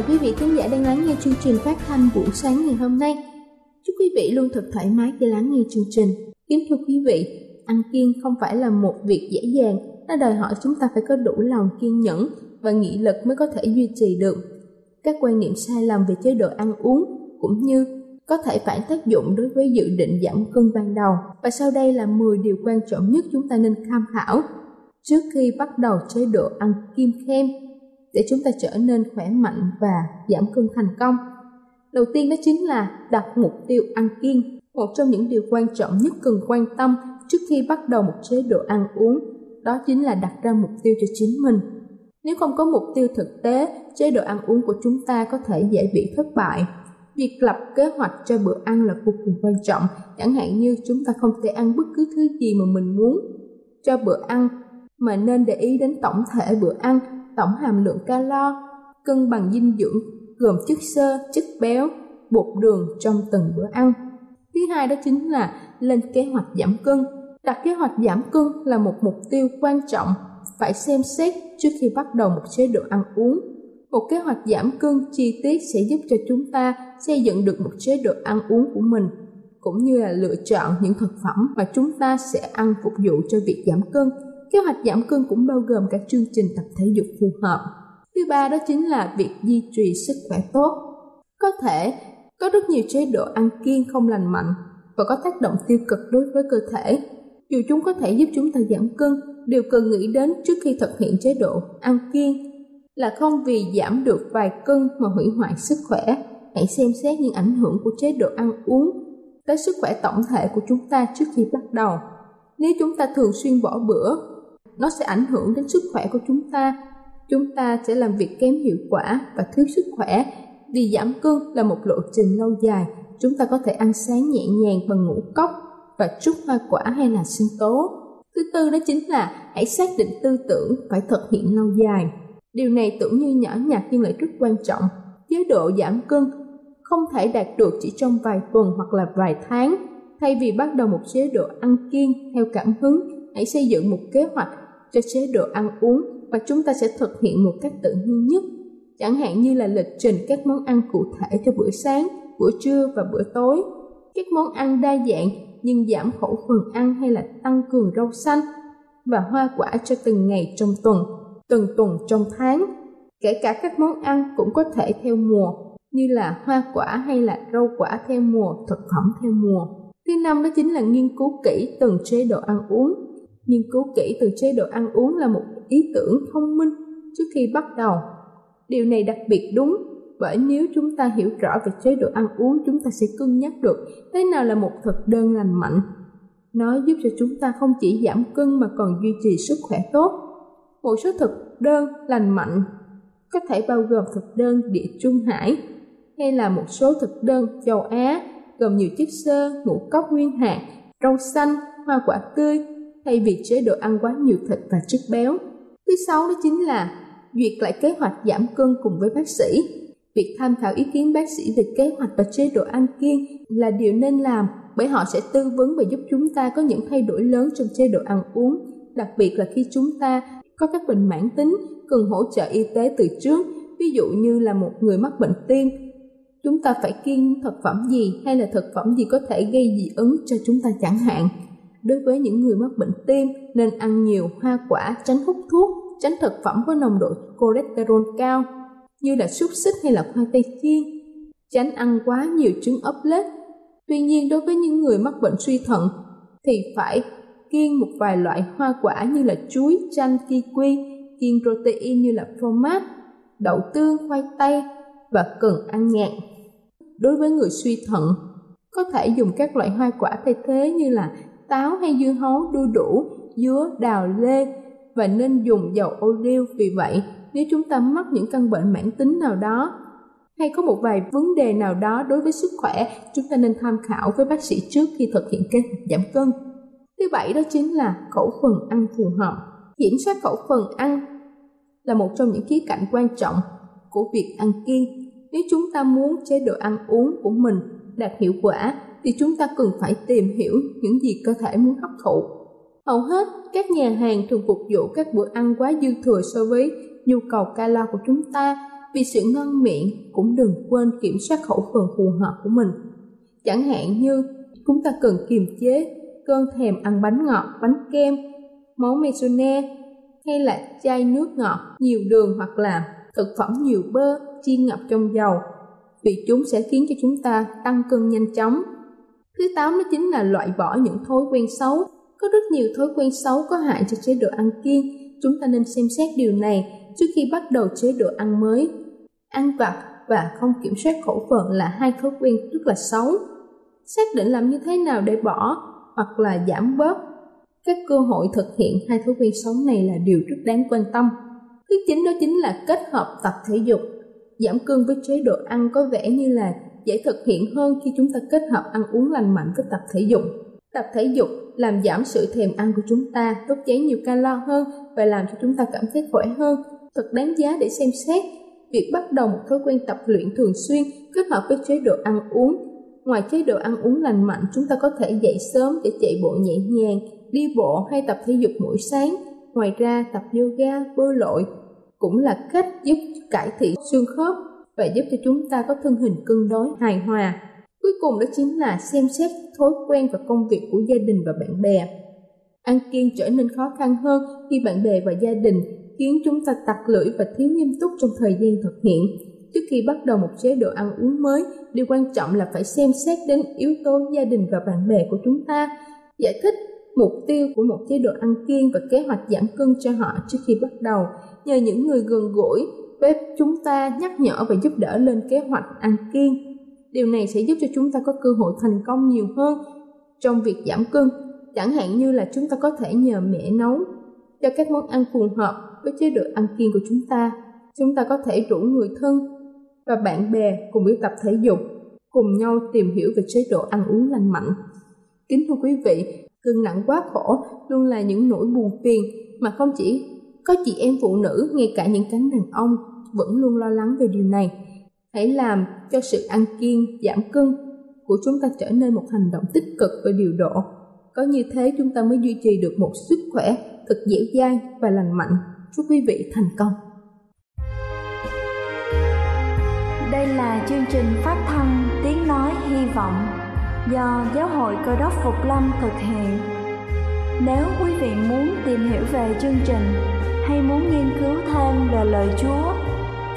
Chào quý vị khán giả đang lắng nghe chương trình phát thanh buổi sáng ngày hôm nay. Chúc quý vị luôn thật thoải mái khi lắng nghe chương trình. Kính thưa quý vị, ăn kiêng không phải là một việc dễ dàng, nó đòi hỏi chúng ta phải có đủ lòng kiên nhẫn và nghị lực mới có thể duy trì được. Các quan niệm sai lầm về chế độ ăn uống cũng như có thể phản tác dụng đối với dự định giảm cân ban đầu. Và sau đây là 10 điều quan trọng nhất chúng ta nên tham khảo trước khi bắt đầu chế độ ăn kiêng khem để chúng ta trở nên khỏe mạnh và giảm cân thành công. Đầu tiên đó chính là đặt mục tiêu ăn kiêng. Một trong những điều quan trọng nhất cần quan tâm trước khi bắt đầu một chế độ ăn uống, đó chính là đặt ra mục tiêu cho chính mình. Nếu không có mục tiêu thực tế, chế độ ăn uống của chúng ta có thể dễ bị thất bại. Việc lập kế hoạch cho bữa ăn là vô cùng quan trọng, chẳng hạn như chúng ta không thể ăn bất cứ thứ gì mà mình muốn cho bữa ăn, mà nên để ý đến tổng thể bữa ăn tổng hàm lượng calo, cân bằng dinh dưỡng gồm chất xơ, chất béo, bột đường trong từng bữa ăn. Thứ hai đó chính là lên kế hoạch giảm cân. Đặt kế hoạch giảm cân là một mục tiêu quan trọng phải xem xét trước khi bắt đầu một chế độ ăn uống. Một kế hoạch giảm cân chi tiết sẽ giúp cho chúng ta xây dựng được một chế độ ăn uống của mình cũng như là lựa chọn những thực phẩm mà chúng ta sẽ ăn phục vụ cho việc giảm cân Kế hoạch giảm cân cũng bao gồm các chương trình tập thể dục phù hợp. Thứ ba đó chính là việc duy trì sức khỏe tốt. Có thể có rất nhiều chế độ ăn kiêng không lành mạnh và có tác động tiêu cực đối với cơ thể. Dù chúng có thể giúp chúng ta giảm cân, điều cần nghĩ đến trước khi thực hiện chế độ ăn kiêng là không vì giảm được vài cân mà hủy hoại sức khỏe. Hãy xem xét những ảnh hưởng của chế độ ăn uống tới sức khỏe tổng thể của chúng ta trước khi bắt đầu. Nếu chúng ta thường xuyên bỏ bữa nó sẽ ảnh hưởng đến sức khỏe của chúng ta. Chúng ta sẽ làm việc kém hiệu quả và thiếu sức khỏe. Vì giảm cân là một lộ trình lâu dài. Chúng ta có thể ăn sáng nhẹ nhàng bằng ngũ cốc và chút hoa quả hay là sinh tố. Thứ tư đó chính là hãy xác định tư tưởng phải thực hiện lâu dài. Điều này tưởng như nhỏ nhặt nhưng lại rất quan trọng. Chế độ giảm cân không thể đạt được chỉ trong vài tuần hoặc là vài tháng. Thay vì bắt đầu một chế độ ăn kiêng theo cảm hứng, hãy xây dựng một kế hoạch cho chế độ ăn uống và chúng ta sẽ thực hiện một cách tự nhiên nhất. Chẳng hạn như là lịch trình các món ăn cụ thể cho bữa sáng bữa trưa và bữa tối. Các món ăn đa dạng nhưng giảm khẩu phần ăn hay là tăng cường rau xanh và hoa quả cho từng ngày trong tuần, từng tuần trong tháng. Kể cả các món ăn cũng có thể theo mùa, như là hoa quả hay là rau quả theo mùa, thực phẩm theo mùa. Thứ năm đó chính là nghiên cứu kỹ từng chế độ ăn uống nghiên cứu kỹ từ chế độ ăn uống là một ý tưởng thông minh trước khi bắt đầu. Điều này đặc biệt đúng, bởi nếu chúng ta hiểu rõ về chế độ ăn uống, chúng ta sẽ cân nhắc được thế nào là một thực đơn lành mạnh. Nó giúp cho chúng ta không chỉ giảm cân mà còn duy trì sức khỏe tốt. Một số thực đơn lành mạnh có thể bao gồm thực đơn địa trung hải hay là một số thực đơn châu á, gồm nhiều chất xơ, ngũ cốc nguyên hạt, rau xanh, hoa quả tươi thay vì chế độ ăn quá nhiều thịt và chất béo. Thứ sáu đó chính là duyệt lại kế hoạch giảm cân cùng với bác sĩ. Việc tham khảo ý kiến bác sĩ về kế hoạch và chế độ ăn kiêng là điều nên làm bởi họ sẽ tư vấn và giúp chúng ta có những thay đổi lớn trong chế độ ăn uống, đặc biệt là khi chúng ta có các bệnh mãn tính cần hỗ trợ y tế từ trước, ví dụ như là một người mắc bệnh tim. Chúng ta phải kiêng thực phẩm gì hay là thực phẩm gì có thể gây dị ứng cho chúng ta chẳng hạn. Đối với những người mắc bệnh tim nên ăn nhiều hoa quả, tránh hút thuốc, tránh thực phẩm có nồng độ cholesterol cao như là xúc xích hay là khoai tây chiên, tránh ăn quá nhiều trứng ốp lết. Tuy nhiên đối với những người mắc bệnh suy thận thì phải kiêng một vài loại hoa quả như là chuối, chanh, kiwi, kiêng protein như là phô mát, đậu tương, khoai tây và cần ăn nhạt. Đối với người suy thận, có thể dùng các loại hoa quả thay thế như là táo hay dưa hấu, đu đủ, dứa, đào lê và nên dùng dầu ô liu. Vì vậy, nếu chúng ta mắc những căn bệnh mãn tính nào đó hay có một vài vấn đề nào đó đối với sức khỏe, chúng ta nên tham khảo với bác sĩ trước khi thực hiện kế hoạch giảm cân. Thứ bảy đó chính là khẩu phần ăn phù hợp. Kiểm soát khẩu phần ăn là một trong những khía cạnh quan trọng của việc ăn kiêng. Nếu chúng ta muốn chế độ ăn uống của mình đạt hiệu quả thì chúng ta cần phải tìm hiểu những gì cơ thể muốn hấp thụ. Hầu hết các nhà hàng thường phục vụ các bữa ăn quá dư thừa so với nhu cầu calo của chúng ta vì sự ngon miệng cũng đừng quên kiểm soát khẩu phần phù hợp của mình. Chẳng hạn như chúng ta cần kiềm chế cơn thèm ăn bánh ngọt, bánh kem, món maisonne hay là chai nước ngọt nhiều đường hoặc là thực phẩm nhiều bơ chiên ngập trong dầu vì chúng sẽ khiến cho chúng ta tăng cân nhanh chóng. Thứ tám đó chính là loại bỏ những thói quen xấu. Có rất nhiều thói quen xấu có hại cho chế độ ăn kiêng. Chúng ta nên xem xét điều này trước khi bắt đầu chế độ ăn mới. Ăn vặt và không kiểm soát khẩu phần là hai thói quen rất là xấu. Xác định làm như thế nào để bỏ hoặc là giảm bớt các cơ hội thực hiện hai thói quen xấu này là điều rất đáng quan tâm. Thứ chính đó chính là kết hợp tập thể dục. Giảm cân với chế độ ăn có vẻ như là dễ thực hiện hơn khi chúng ta kết hợp ăn uống lành mạnh với tập thể dục. Tập thể dục làm giảm sự thèm ăn của chúng ta, đốt cháy nhiều calo hơn và làm cho chúng ta cảm thấy khỏe hơn. Thật đáng giá để xem xét. Việc bắt đầu một thói quen tập luyện thường xuyên kết hợp với chế độ ăn uống. Ngoài chế độ ăn uống lành mạnh, chúng ta có thể dậy sớm để chạy bộ nhẹ nhàng, đi bộ hay tập thể dục mỗi sáng. Ngoài ra, tập yoga, bơi lội cũng là cách giúp cải thiện xương khớp và giúp cho chúng ta có thân hình cân đối hài hòa. Cuối cùng đó chính là xem xét thói quen và công việc của gia đình và bạn bè. Ăn kiêng trở nên khó khăn hơn khi bạn bè và gia đình khiến chúng ta tặc lưỡi và thiếu nghiêm túc trong thời gian thực hiện. Trước khi bắt đầu một chế độ ăn uống mới, điều quan trọng là phải xem xét đến yếu tố gia đình và bạn bè của chúng ta. Giải thích mục tiêu của một chế độ ăn kiêng và kế hoạch giảm cân cho họ trước khi bắt đầu nhờ những người gần gũi bếp chúng ta nhắc nhở và giúp đỡ lên kế hoạch ăn kiêng. Điều này sẽ giúp cho chúng ta có cơ hội thành công nhiều hơn trong việc giảm cân. Chẳng hạn như là chúng ta có thể nhờ mẹ nấu cho các món ăn phù hợp với chế độ ăn kiêng của chúng ta. Chúng ta có thể rủ người thân và bạn bè cùng đi tập thể dục, cùng nhau tìm hiểu về chế độ ăn uống lành mạnh. Kính thưa quý vị, cân nặng quá khổ luôn là những nỗi buồn phiền mà không chỉ có chị em phụ nữ, ngay cả những cánh đàn ông vẫn luôn lo lắng về điều này. Hãy làm cho sự ăn kiêng, giảm cân của chúng ta trở nên một hành động tích cực và điều độ. Có như thế chúng ta mới duy trì được một sức khỏe thật dẻo dai và lành mạnh. Chúc quý vị thành công. Đây là chương trình phát thanh Tiếng Nói Hy Vọng do Giáo hội Cơ đốc Phục Lâm thực hiện. Nếu quý vị muốn tìm hiểu về chương trình hay muốn nghiên cứu thêm về lời Chúa,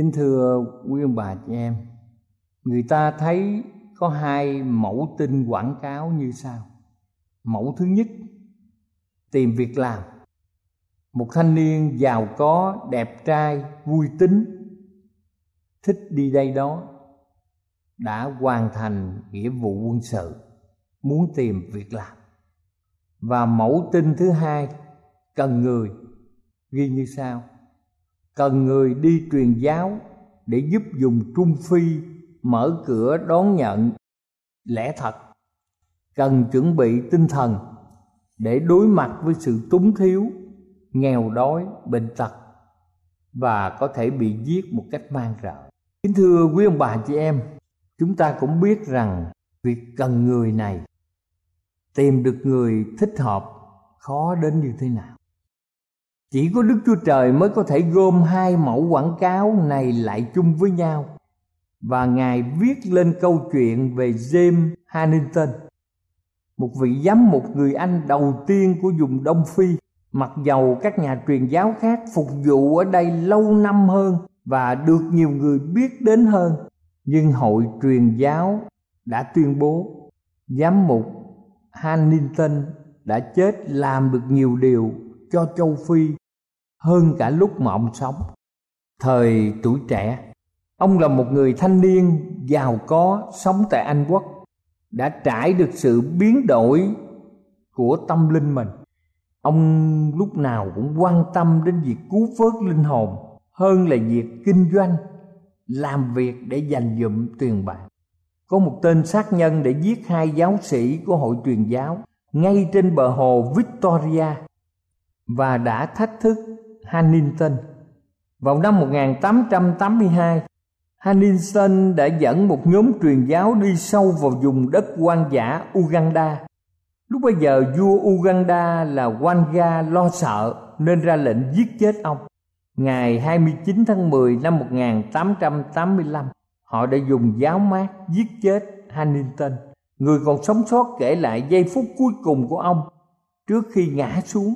Kính thưa quý ông bà chị em, người ta thấy có hai mẫu tin quảng cáo như sau. Mẫu thứ nhất, tìm việc làm. Một thanh niên giàu có, đẹp trai, vui tính, thích đi đây đó, đã hoàn thành nghĩa vụ quân sự, muốn tìm việc làm. Và mẫu tin thứ hai, cần người, ghi như sau cần người đi truyền giáo để giúp dùng trung phi mở cửa đón nhận lẽ thật. Cần chuẩn bị tinh thần để đối mặt với sự túng thiếu, nghèo đói, bệnh tật và có thể bị giết một cách man rợ. Kính thưa quý ông bà chị em, chúng ta cũng biết rằng việc cần người này tìm được người thích hợp khó đến như thế nào chỉ có đức chúa trời mới có thể gom hai mẫu quảng cáo này lại chung với nhau. Và ngài viết lên câu chuyện về james hannington một vị giám mục người anh đầu tiên của vùng đông phi, mặc dầu các nhà truyền giáo khác phục vụ ở đây lâu năm hơn và được nhiều người biết đến hơn, nhưng hội truyền giáo đã tuyên bố giám mục Hannington đã chết làm được nhiều điều cho châu Phi hơn cả lúc mà ông sống. Thời tuổi trẻ, ông là một người thanh niên giàu có sống tại Anh Quốc, đã trải được sự biến đổi của tâm linh mình. Ông lúc nào cũng quan tâm đến việc cứu vớt linh hồn hơn là việc kinh doanh, làm việc để dành dụm tiền bạc. Có một tên sát nhân để giết hai giáo sĩ của hội truyền giáo ngay trên bờ hồ Victoria và đã thách thức Huntington. Vào năm 1882, Huntington đã dẫn một nhóm truyền giáo đi sâu vào vùng đất hoang dã Uganda. Lúc bây giờ vua Uganda là Wanga lo sợ nên ra lệnh giết chết ông. Ngày 29 tháng 10 năm 1885, họ đã dùng giáo mát giết chết Huntington. Người còn sống sót kể lại giây phút cuối cùng của ông trước khi ngã xuống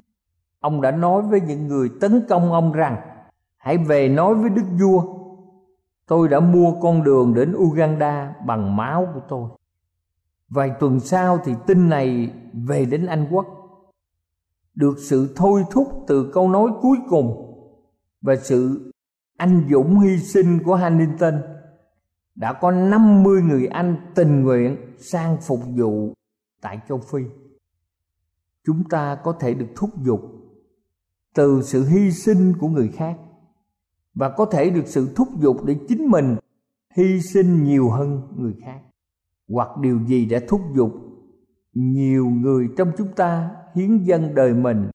ông đã nói với những người tấn công ông rằng, hãy về nói với đức vua, tôi đã mua con đường đến uganda bằng máu của tôi vài tuần sau thì tin này về đến anh quốc được sự thôi thúc từ câu nói cuối cùng và sự anh dũng hy sinh của Hannington đã có 50 người Anh tình nguyện sang phục vụ tại châu Phi. Chúng ta có thể được thúc giục từ sự hy sinh của người khác và có thể được sự thúc giục để chính mình hy sinh nhiều hơn người khác hoặc điều gì đã thúc giục nhiều người trong chúng ta hiến dâng đời mình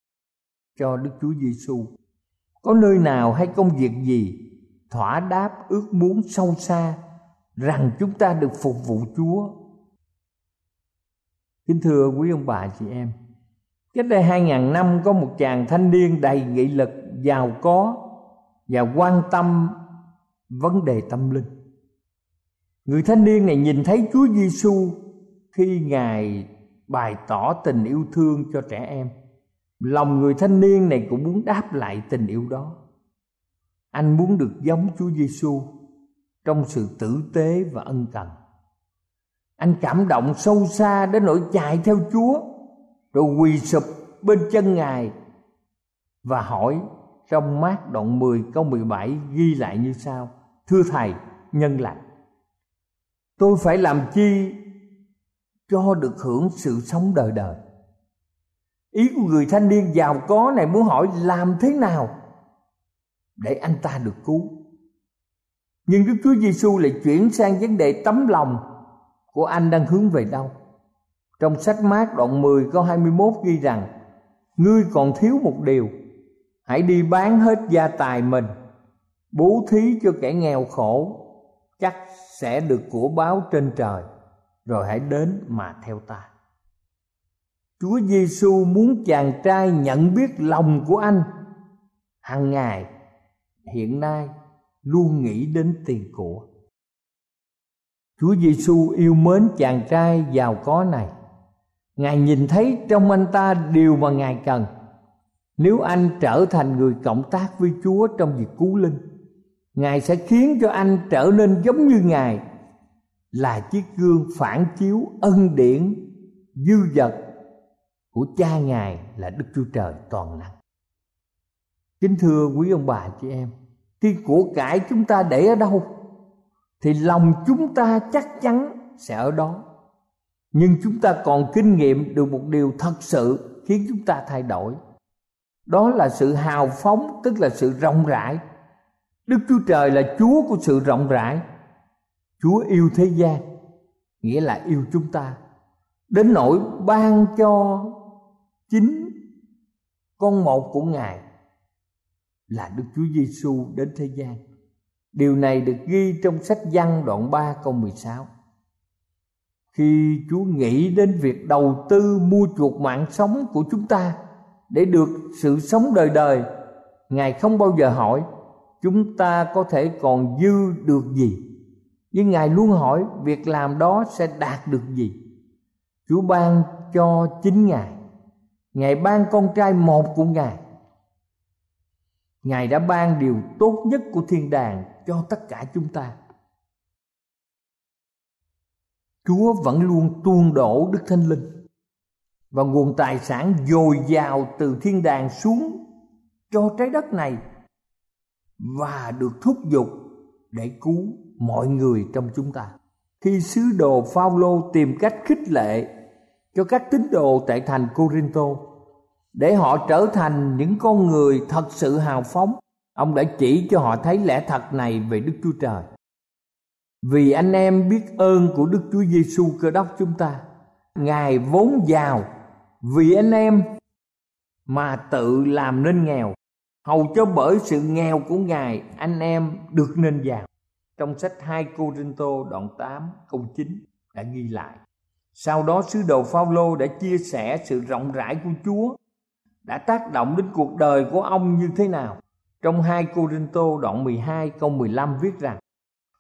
cho Đức Chúa Giêsu. Có nơi nào hay công việc gì thỏa đáp ước muốn sâu xa rằng chúng ta được phục vụ Chúa. Kính thưa quý ông bà chị em, Cách đây hai ngàn năm có một chàng thanh niên đầy nghị lực, giàu có và quan tâm vấn đề tâm linh. Người thanh niên này nhìn thấy Chúa Giêsu khi Ngài bày tỏ tình yêu thương cho trẻ em. Lòng người thanh niên này cũng muốn đáp lại tình yêu đó. Anh muốn được giống Chúa Giêsu trong sự tử tế và ân cần. Anh cảm động sâu xa đến nỗi chạy theo Chúa rồi quỳ sụp bên chân ngài và hỏi trong mát đoạn 10 câu 17 ghi lại như sau. Thưa thầy, nhân lành. Tôi phải làm chi cho được hưởng sự sống đời đời? Ý của người thanh niên giàu có này muốn hỏi làm thế nào để anh ta được cứu? Nhưng Đức Chúa Giêsu lại chuyển sang vấn đề tấm lòng của anh đang hướng về đâu? Trong sách mát đoạn 10 câu 21 ghi rằng, Ngươi còn thiếu một điều, Hãy đi bán hết gia tài mình, Bố thí cho kẻ nghèo khổ, Chắc sẽ được của báo trên trời, Rồi hãy đến mà theo ta. Chúa Giêsu muốn chàng trai nhận biết lòng của anh. Hàng ngày, hiện nay, luôn nghĩ đến tiền của. Chúa Giêsu yêu mến chàng trai giàu có này ngài nhìn thấy trong anh ta điều mà ngài cần. Nếu anh trở thành người cộng tác với chúa trong việc cứu linh, ngài sẽ khiến cho anh trở nên giống như ngài, là chiếc gương phản chiếu ân điển, dư dật của cha ngài là đức chúa trời toàn năng. Kính thưa quý ông bà chị em, khi của cải chúng ta để ở đâu, thì lòng chúng ta chắc chắn sẽ ở đó nhưng chúng ta còn kinh nghiệm được một điều thật sự khiến chúng ta thay đổi. Đó là sự hào phóng, tức là sự rộng rãi. Đức chúa trời là chúa của sự rộng rãi. Chúa yêu thế gian, nghĩa là yêu chúng ta. Đến nỗi ban cho chính con một của ngài là đức chúa giêsu đến thế gian. Điều này được ghi trong sách văn đoạn 3 câu 16 khi Chúa nghĩ đến việc đầu tư mua chuộc mạng sống của chúng ta để được sự sống đời đời, Ngài không bao giờ hỏi chúng ta có thể còn dư được gì. Nhưng Ngài luôn hỏi việc làm đó sẽ đạt được gì. Chúa ban cho chính Ngài. Ngài ban con trai một của Ngài. Ngài đã ban điều tốt nhất của thiên đàng cho tất cả chúng ta Chúa vẫn luôn tuôn đổ Đức Thánh Linh và nguồn tài sản dồi dào từ thiên đàng xuống cho trái đất này và được thúc giục để cứu mọi người trong chúng ta. Khi sứ đồ Phaolô tìm cách khích lệ cho các tín đồ tại thành Corinto để họ trở thành những con người thật sự hào phóng, ông đã chỉ cho họ thấy lẽ thật này về Đức Chúa Trời vì anh em biết ơn của Đức Chúa Giêsu Cơ đốc chúng ta. Ngài vốn giàu vì anh em mà tự làm nên nghèo. Hầu cho bởi sự nghèo của Ngài, anh em được nên giàu. Trong sách 2 Cô-rinh-tô đoạn 8 câu 9 đã ghi lại. Sau đó sứ đồ Phaolô đã chia sẻ sự rộng rãi của Chúa, đã tác động đến cuộc đời của ông như thế nào. Trong 2 Cô-rinh-tô đoạn 12 câu 15 viết rằng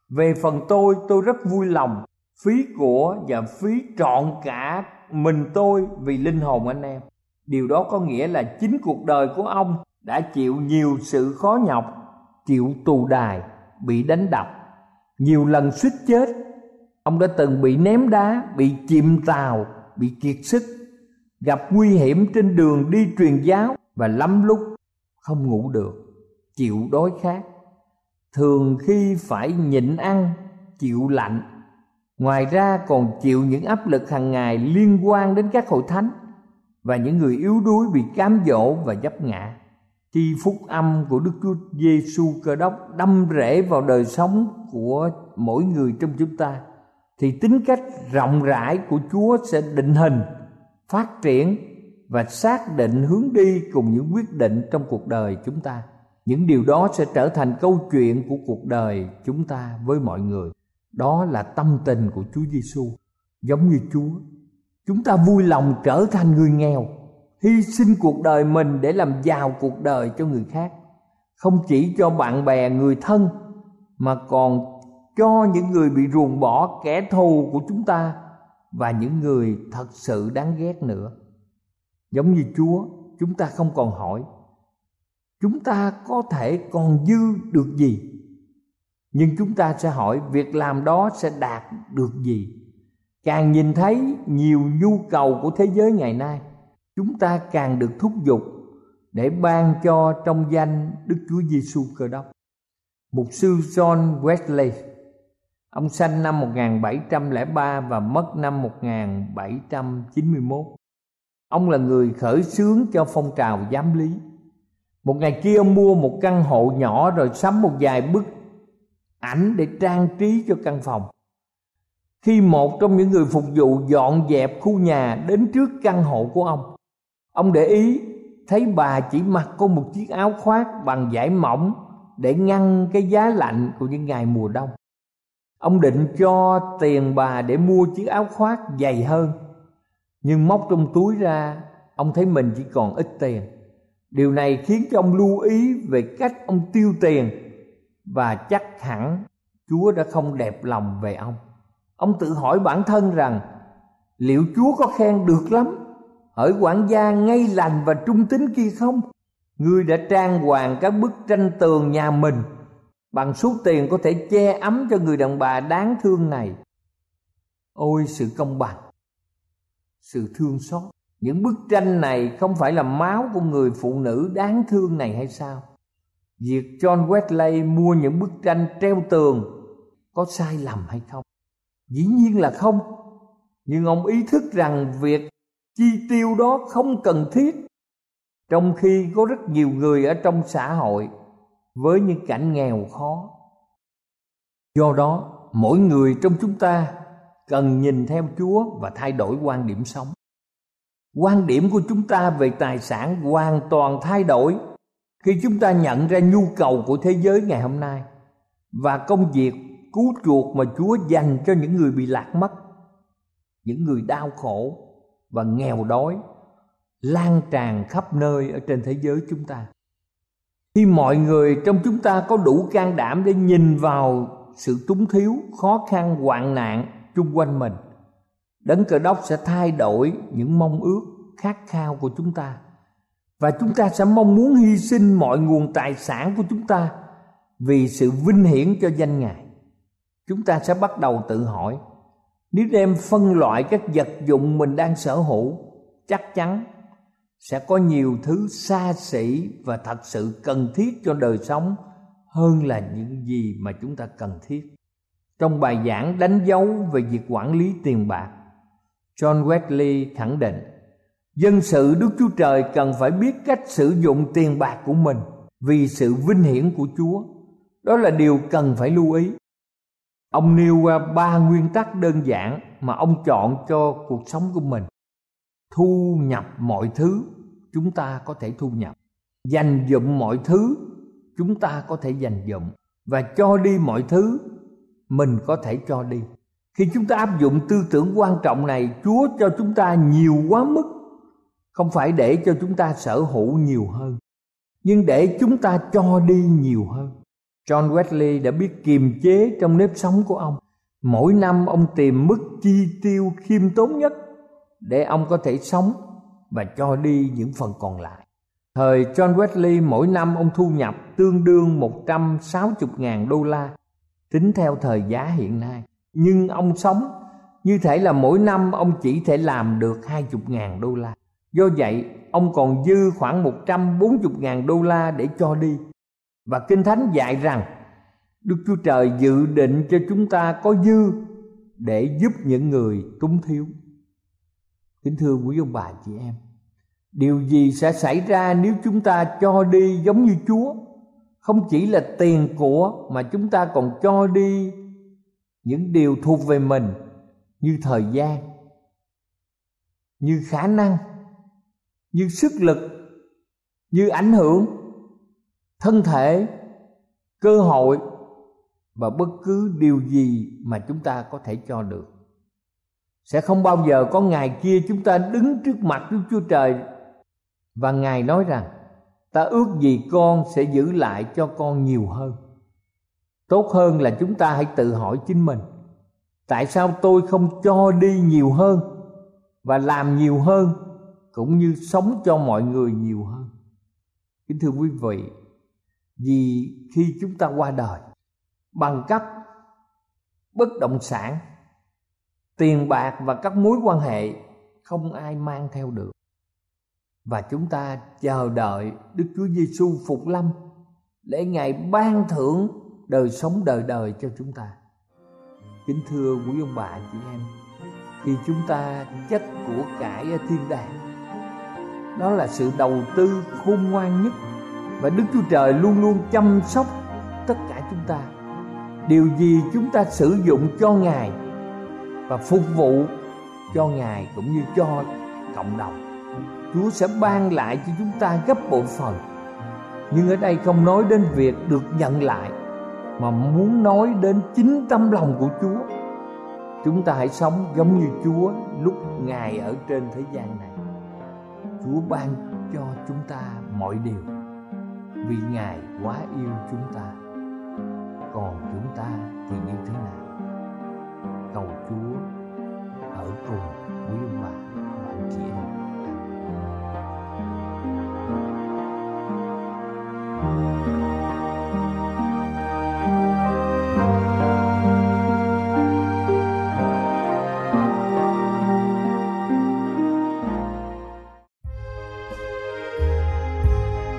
về phần tôi, tôi rất vui lòng phí của và phí trọn cả mình tôi vì linh hồn anh em. Điều đó có nghĩa là chính cuộc đời của ông đã chịu nhiều sự khó nhọc, chịu tù đài, bị đánh đập, nhiều lần suýt chết. Ông đã từng bị ném đá, bị chìm tàu, bị kiệt sức, gặp nguy hiểm trên đường đi truyền giáo và lắm lúc không ngủ được, chịu đói khát thường khi phải nhịn ăn chịu lạnh. Ngoài ra còn chịu những áp lực hàng ngày liên quan đến các hội thánh và những người yếu đuối bị cám dỗ và dấp ngã. Khi phúc âm của Đức Chúa Giêsu Cơ đốc đâm rễ vào đời sống của mỗi người trong chúng ta thì tính cách rộng rãi của Chúa sẽ định hình, phát triển và xác định hướng đi cùng những quyết định trong cuộc đời chúng ta những điều đó sẽ trở thành câu chuyện của cuộc đời chúng ta với mọi người. Đó là tâm tình của Chúa Giêsu giống như Chúa. Chúng ta vui lòng trở thành người nghèo, hy sinh cuộc đời mình để làm giàu cuộc đời cho người khác. Không chỉ cho bạn bè, người thân, mà còn cho những người bị ruồng bỏ kẻ thù của chúng ta và những người thật sự đáng ghét nữa. Giống như chúa, chúng ta không còn hỏi chúng ta có thể còn dư được gì nhưng chúng ta sẽ hỏi, việc làm đó sẽ đạt được gì càng nhìn thấy nhiều nhu cầu của thế giới ngày nay, chúng ta càng được thúc giục để ban cho trong danh Đức Chúa Giêsu Cơ đốc. Mục sư John Wesley, Ông sanh năm 1703 và mất năm 1791. Ông là người khởi xướng cho phong trào giám lý một ngày kia mua một căn hộ nhỏ rồi sắm một vài bức ảnh để trang trí cho căn phòng. Khi một trong những người phục vụ dọn dẹp khu nhà đến trước căn hộ của ông ông để ý thấy bà chỉ mặc có một chiếc áo khoác bằng vải mỏng để ngăn cái giá lạnh của những ngày mùa đông. Ông định cho tiền bà để mua chiếc áo khoác dày hơn, nhưng móc trong túi ra, ông thấy mình chỉ còn ít tiền điều này khiến cho ông lưu ý về cách ông tiêu tiền và chắc hẳn chúa đã không đẹp lòng về ông. Ông tự hỏi bản thân rằng, liệu chúa có khen được lắm hỡi quản gia ngay lành và trung tín kia không? Ngươi đã trang hoàng các bức tranh tường nhà mình bằng số tiền có thể che ấm cho người đàn bà đáng thương này. Ôi, sự công bằng, sự thương xót những bức tranh này không phải là máu của người phụ nữ đáng thương này hay sao? Việc john wesley mua những bức tranh treo tường có sai lầm hay không? Dĩ nhiên là không. Nhưng ông ý thức rằng việc chi tiêu đó không cần thiết. Trong khi có rất nhiều người ở trong xã hội với những cảnh nghèo khó. Do đó, mỗi người trong chúng ta cần nhìn theo chúa và thay đổi quan điểm sống quan điểm của chúng ta về tài sản hoàn toàn thay đổi khi chúng ta nhận ra nhu cầu của thế giới ngày hôm nay và công việc, cứu chuộc mà chúa dành cho những người bị lạc mất, những người đau khổ và nghèo đói, lan tràn khắp nơi ở trên thế giới chúng ta. Khi mọi người trong chúng ta có đủ can đảm để nhìn vào sự túng thiếu, khó khăn, hoạn nạn chung quanh mình đấng cờ đốc sẽ thay đổi những mong ước khát khao của chúng ta. Và chúng ta sẽ mong muốn hy sinh mọi nguồn tài sản của chúng ta vì sự vinh hiển cho danh ngài. Chúng ta sẽ bắt đầu tự hỏi, nếu đem phân loại các vật dụng mình đang sở hữu, chắc chắn sẽ có nhiều thứ xa xỉ và thật sự cần thiết cho đời sống hơn là những gì mà chúng ta cần thiết. Trong bài giảng đánh dấu về việc quản lý tiền bạc john wesley khẳng định, dân sự đức chúa trời cần phải biết cách sử dụng tiền bạc của mình vì sự vinh hiển của chúa. Đó là điều cần phải lưu ý. Ông nêu qua ba nguyên tắc đơn giản mà ông chọn cho cuộc sống của mình. Thu nhập mọi thứ, chúng ta có thể thu nhập. Dành dụm mọi thứ, chúng ta có thể dành dụm. Và cho đi mọi thứ, mình có thể cho đi khi chúng ta áp dụng tư tưởng quan trọng này, chúa cho chúng ta nhiều quá mức không phải để cho chúng ta sở hữu nhiều hơn, nhưng để chúng ta cho đi nhiều hơn john wesley đã biết kiềm chế trong nếp sống của ông mỗi năm ông tìm mức chi tiêu khiêm tốn nhất để ông có thể sống và cho đi những phần còn lại. Thời John Wesley, mỗi năm ông thu nhập tương đương 160.000 đô la, tính theo thời giá hiện nay. Nhưng ông sống như thể là mỗi năm ông chỉ thể làm được 20.000 đô la. Do vậy, ông còn dư khoảng 140.000 đô la để cho đi. Và Kinh Thánh dạy rằng Đức Chúa Trời dự định cho chúng ta có dư để giúp những người túng thiếu. Kính thưa quý ông bà chị em, điều gì sẽ xảy ra nếu chúng ta cho đi giống như Chúa? Không chỉ là tiền của mà chúng ta còn cho đi những điều thuộc về mình như thời gian, như khả năng, như sức lực, như ảnh hưởng, thân thể, cơ hội và bất cứ điều gì mà chúng ta có thể cho được sẽ không bao giờ có ngày kia chúng ta đứng trước mặt Đức Chúa Trời và Ngài nói rằng ta ước gì con sẽ giữ lại cho con nhiều hơn. Tốt hơn là chúng ta hãy tự hỏi chính mình, tại sao tôi không cho đi nhiều hơn và làm nhiều hơn cũng như sống cho mọi người nhiều hơn. Kính thưa quý vị, vì khi chúng ta qua đời bằng cấp bất động sản tiền bạc và các mối quan hệ không ai mang theo được và chúng ta chờ đợi Đức Chúa Giêsu phục lâm để Ngài ban thưởng đời sống đời đời cho chúng ta. Kính thưa quý ông bà chị em, khi chúng ta chất của cải ở thiên đàng, đó là sự đầu tư khôn ngoan nhất và Đức Chúa Trời luôn luôn chăm sóc tất cả chúng ta. Điều gì chúng ta sử dụng cho Ngài và phục vụ cho ngài cũng như cho cộng đồng chúa sẽ ban lại cho chúng ta gấp bội phần nhưng ở đây không nói đến việc được nhận lại mà muốn nói đến chính tâm lòng của chúa. Chúng ta hãy sống giống như chúa lúc ngài ở trên thế gian này. Chúa ban cho chúng ta mọi điều vì ngài quá yêu chúng ta. Còn chúng ta thì như thế nào? Cầu Chúa ở cùng quý ông bà và anh chị em.